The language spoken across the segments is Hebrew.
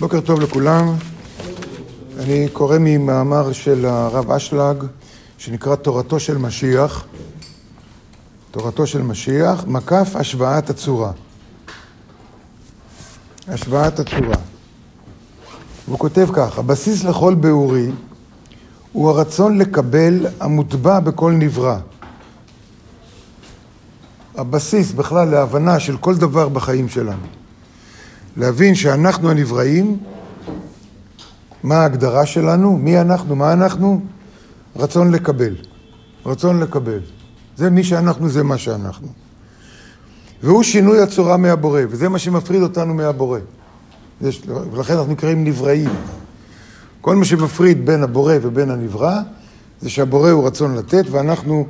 בוקר טוב לכולם. אני קורא ממאמר של הרב אשלג, שנקרא תורתו של משיח. תורתו של משיח, מקף השוואת הצורה. השוואת הצורה. והוא כותב כך, הבסיס לכל ביאורי הוא הרצון לקבל המוטבע בכל נברא. הבסיס בכלל להבנה של כל דבר בחיים שלנו. להבין שאנחנו הנבראים, מה ההגדרה שלנו, מי אנחנו, מה אנחנו, רצון לקבל. רצון לקבל. זה מי שאנחנו, זה מה שאנחנו. והוא שינוי הצורה מהבורא, וזה מה שמפריד אותנו מהבורא. יש, ולכן אנחנו נקראים נבראים. כל מה שמפריד בין הבורא ובין הנברא, זה שהבורא הוא רצון לתת ואנחנו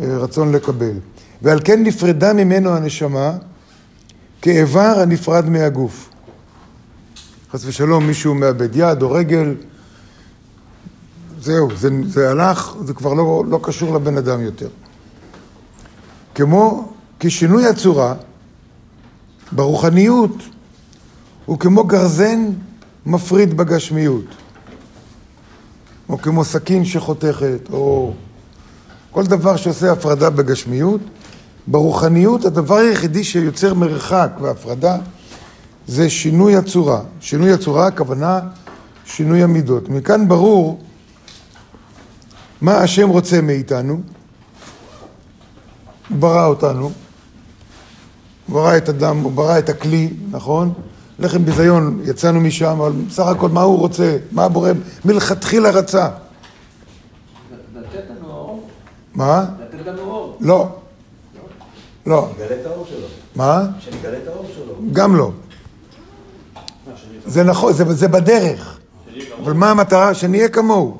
אה, רצון לקבל. ועל כן נפרדה ממנו הנשמה כאיבר הנפרד מהגוף. חס ושלום מישהו מאבד יד או רגל, זהו, זה, זה הלך, זה כבר לא, לא קשור לבן אדם יותר. כמו, כי שינוי הצורה ברוחניות הוא כמו גרזן מפריד בגשמיות. או כמו סכין שחותכת, או כל דבר שעושה הפרדה בגשמיות. ברוחניות הדבר היחידי שיוצר מרחק והפרדה זה שינוי הצורה. שינוי הצורה, הכוונה שינוי המידות. מכאן ברור מה השם רוצה מאיתנו. הוא ברא אותנו, הוא ברא את הדם, הוא ברא את הכלי, נכון? לחם ביזיון, יצאנו משם, אבל בסך הכל מה הוא רוצה? מה הבורא מלכתחילה רצה? לתת לנו אור? מה? לתת לנו אור? לא. לא. שנגלה את האור שלו. מה? שנגלה את האור שלו. גם לא. זה נכון, זה, זה בדרך. אבל מה המטרה? שנהיה כמוהו.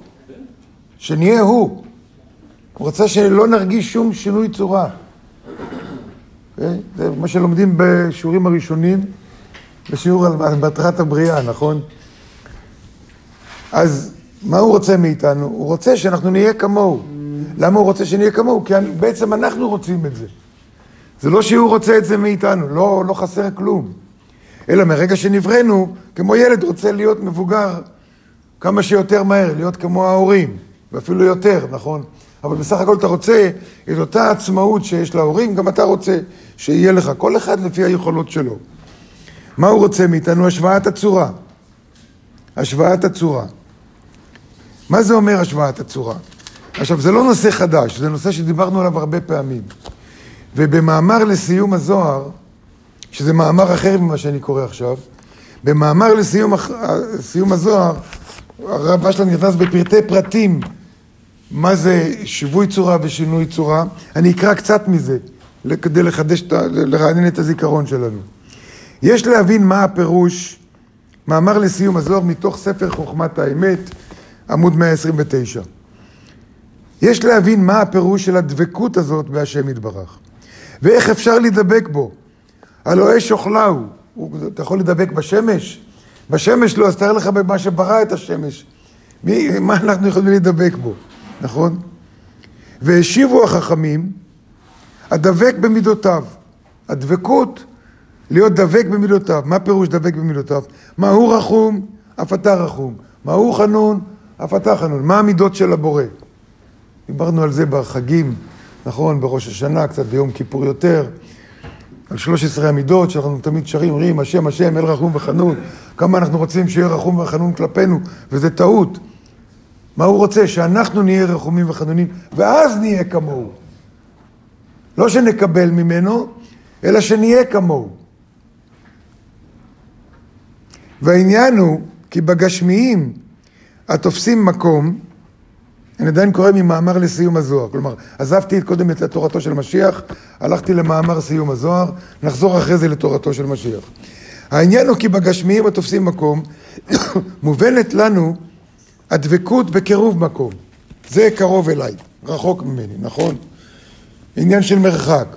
שנהיה הוא. הוא רצה שלא נרגיש שום שינוי צורה. אה? זה מה שלומדים בשיעורים הראשונים, בשיעור על מטרת הבריאה, נכון? אז מה הוא רוצה מאיתנו? הוא רוצה שאנחנו נהיה כמוהו. למה הוא רוצה שנהיה כמוהו? כי בעצם אנחנו רוצים את זה. זה לא שהוא רוצה את זה מאיתנו, לא, לא חסר כלום. אלא מרגע שנבראנו, כמו ילד רוצה להיות מבוגר כמה שיותר מהר, להיות כמו ההורים, ואפילו יותר, נכון? אבל בסך הכל אתה רוצה את אותה עצמאות שיש להורים, גם אתה רוצה שיהיה לך, כל אחד לפי היכולות שלו. מה הוא רוצה מאיתנו? השוואת הצורה. השוואת הצורה. מה זה אומר השוואת הצורה? עכשיו, זה לא נושא חדש, זה נושא שדיברנו עליו הרבה פעמים. ובמאמר לסיום הזוהר, שזה מאמר אחר ממה שאני קורא עכשיו, במאמר לסיום סיום הזוהר, הרב אשלן נכנס בפרטי פרטים מה זה שיווי צורה ושינוי צורה. אני אקרא קצת מזה, כדי לחדש, לרענן את הזיכרון שלנו. יש להבין מה הפירוש, מאמר לסיום הזוהר מתוך ספר חוכמת האמת, עמוד 129. יש להבין מה הפירוש של הדבקות הזאת בהשם יתברך. ואיך אפשר להידבק בו? הלא אש אוכלה הוא. אתה יכול להידבק בשמש? בשמש לא, אז תאר לך במה שברא את השמש. מי, מה אנחנו יכולים להידבק בו, נכון? והשיבו החכמים, הדבק במידותיו. הדבקות, להיות דבק במידותיו. מה פירוש דבק במידותיו? מה הוא רחום, אף אתה רחום. מה הוא חנון, אף אתה חנון. מה המידות של הבורא? דיברנו על זה בחגים. נכון, בראש השנה, קצת ביום כיפור יותר, על 13 המידות שאנחנו תמיד שרים, אומרים, השם, השם, אל רחום וחנון, כמה אנחנו רוצים שיהיה רחום וחנון כלפינו, וזה טעות. מה הוא רוצה? שאנחנו נהיה רחומים וחנונים, ואז נהיה כמוהו. לא שנקבל ממנו, אלא שנהיה כמוהו. והעניין הוא, כי בגשמיים התופסים מקום, אני עדיין קורא ממאמר לסיום הזוהר. כלומר, עזבתי קודם את תורתו של משיח, הלכתי למאמר סיום הזוהר, נחזור אחרי זה לתורתו של משיח. העניין הוא כי בגשמיים התופסים מקום, מובנת לנו הדבקות בקירוב מקום. זה קרוב אליי, רחוק ממני, נכון? עניין של מרחק.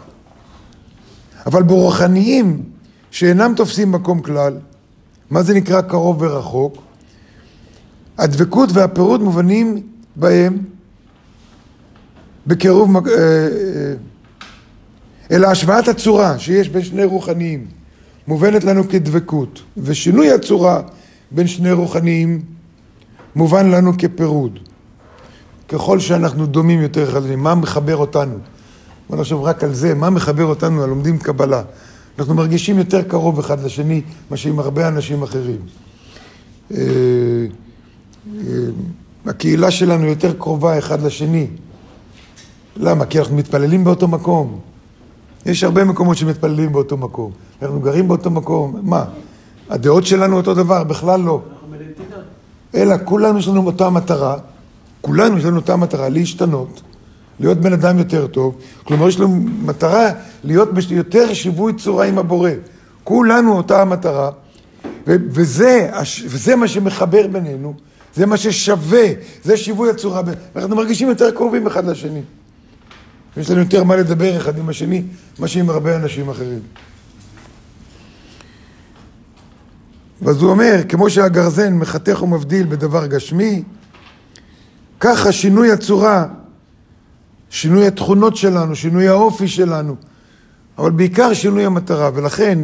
אבל ברוחניים שאינם תופסים מקום כלל, מה זה נקרא קרוב ורחוק? הדבקות והפירוד מובנים בקירוב, אה, אה, אלא השוואת הצורה שיש בין שני רוחניים מובנת לנו כדבקות, ושינוי הצורה בין שני רוחניים מובן לנו כפירוד. ככל שאנחנו דומים יותר אחד לשני, מה מחבר אותנו? בוא נחשוב רק על זה, מה מחבר אותנו הלומדים קבלה. אנחנו מרגישים יותר קרוב אחד לשני מאשר עם הרבה אנשים אחרים. הקהילה שלנו יותר קרובה אחד לשני. למה? כי אנחנו מתפללים באותו מקום. יש הרבה מקומות שמתפללים באותו מקום. אנחנו גרים באותו מקום. מה? הדעות שלנו אותו דבר? בכלל לא. אלא כולנו יש לנו אותה מטרה, כולנו יש לנו אותה מטרה, להשתנות, להיות בן אדם יותר טוב. כלומר, יש לנו מטרה להיות ביותר שיווי צורה עם הבורא. כולנו אותה המטרה, וזה, וזה מה שמחבר בינינו, זה מה ששווה, זה שיווי הצורה. אנחנו מרגישים יותר קרובים אחד לשני. יש לנו יותר מה לדבר אחד עם השני, מאשר עם הרבה אנשים אחרים. ואז הוא אומר, כמו שהגרזן מחתך ומבדיל בדבר גשמי, ככה שינוי הצורה, שינוי התכונות שלנו, שינוי האופי שלנו, אבל בעיקר שינוי המטרה, ולכן,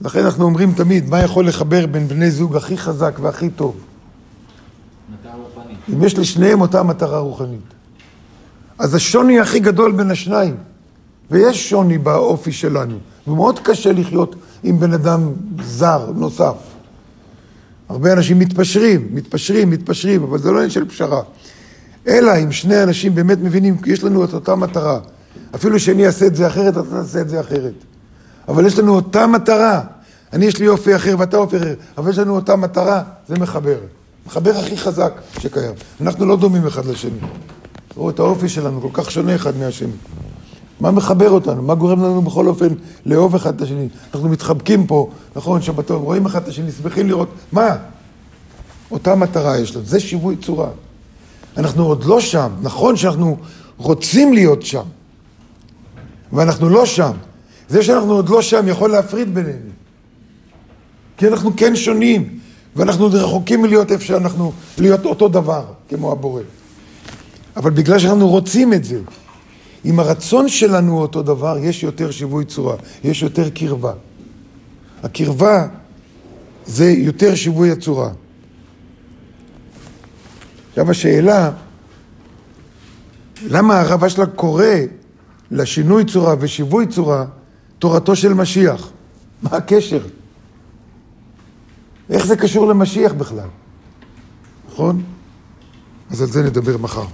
לכן אנחנו אומרים תמיד, מה יכול לחבר בין בני זוג הכי חזק והכי טוב? אם יש לשניהם אותה מטרה רוחנית. אז השוני הכי גדול בין השניים, ויש שוני באופי שלנו, ומאוד קשה לחיות עם בן אדם זר, נוסף. הרבה אנשים מתפשרים, מתפשרים, מתפשרים, אבל זה לא עניין של פשרה. אלא אם שני אנשים באמת מבינים, יש לנו את אותה מטרה. אפילו שאני אעשה את זה אחרת, אתה תעשה את זה אחרת. אבל יש לנו אותה מטרה. אני יש לי אופי אחר ואתה אופי אחר, אבל יש לנו אותה מטרה, זה מחבר. מחבר הכי חזק שקיים. אנחנו לא דומים אחד לשני. תראו את האופי שלנו, כל כך שונה אחד מהשני. מה מחבר אותנו? מה גורם לנו בכל אופן לאהוב אחד את השני? אנחנו מתחבקים פה, נכון, שבתון, רואים אחד את השני, שמחים לראות. מה? אותה מטרה יש לנו, זה שיווי צורה. אנחנו עוד לא שם, נכון שאנחנו רוצים להיות שם, ואנחנו לא שם. זה שאנחנו עוד לא שם יכול להפריד בינינו. כי אנחנו כן שונים, ואנחנו עוד רחוקים מלהיות איפה שאנחנו, להיות אותו דבר, כמו הבורא. אבל בגלל שאנחנו רוצים את זה, אם הרצון שלנו הוא אותו דבר, יש יותר שיווי צורה, יש יותר קרבה. הקרבה זה יותר שיווי הצורה. עכשיו השאלה, למה הרב אשלג קורא לשינוי צורה ושיווי צורה תורתו של משיח? מה הקשר? איך זה קשור למשיח בכלל? נכון? אז על זה נדבר מחר.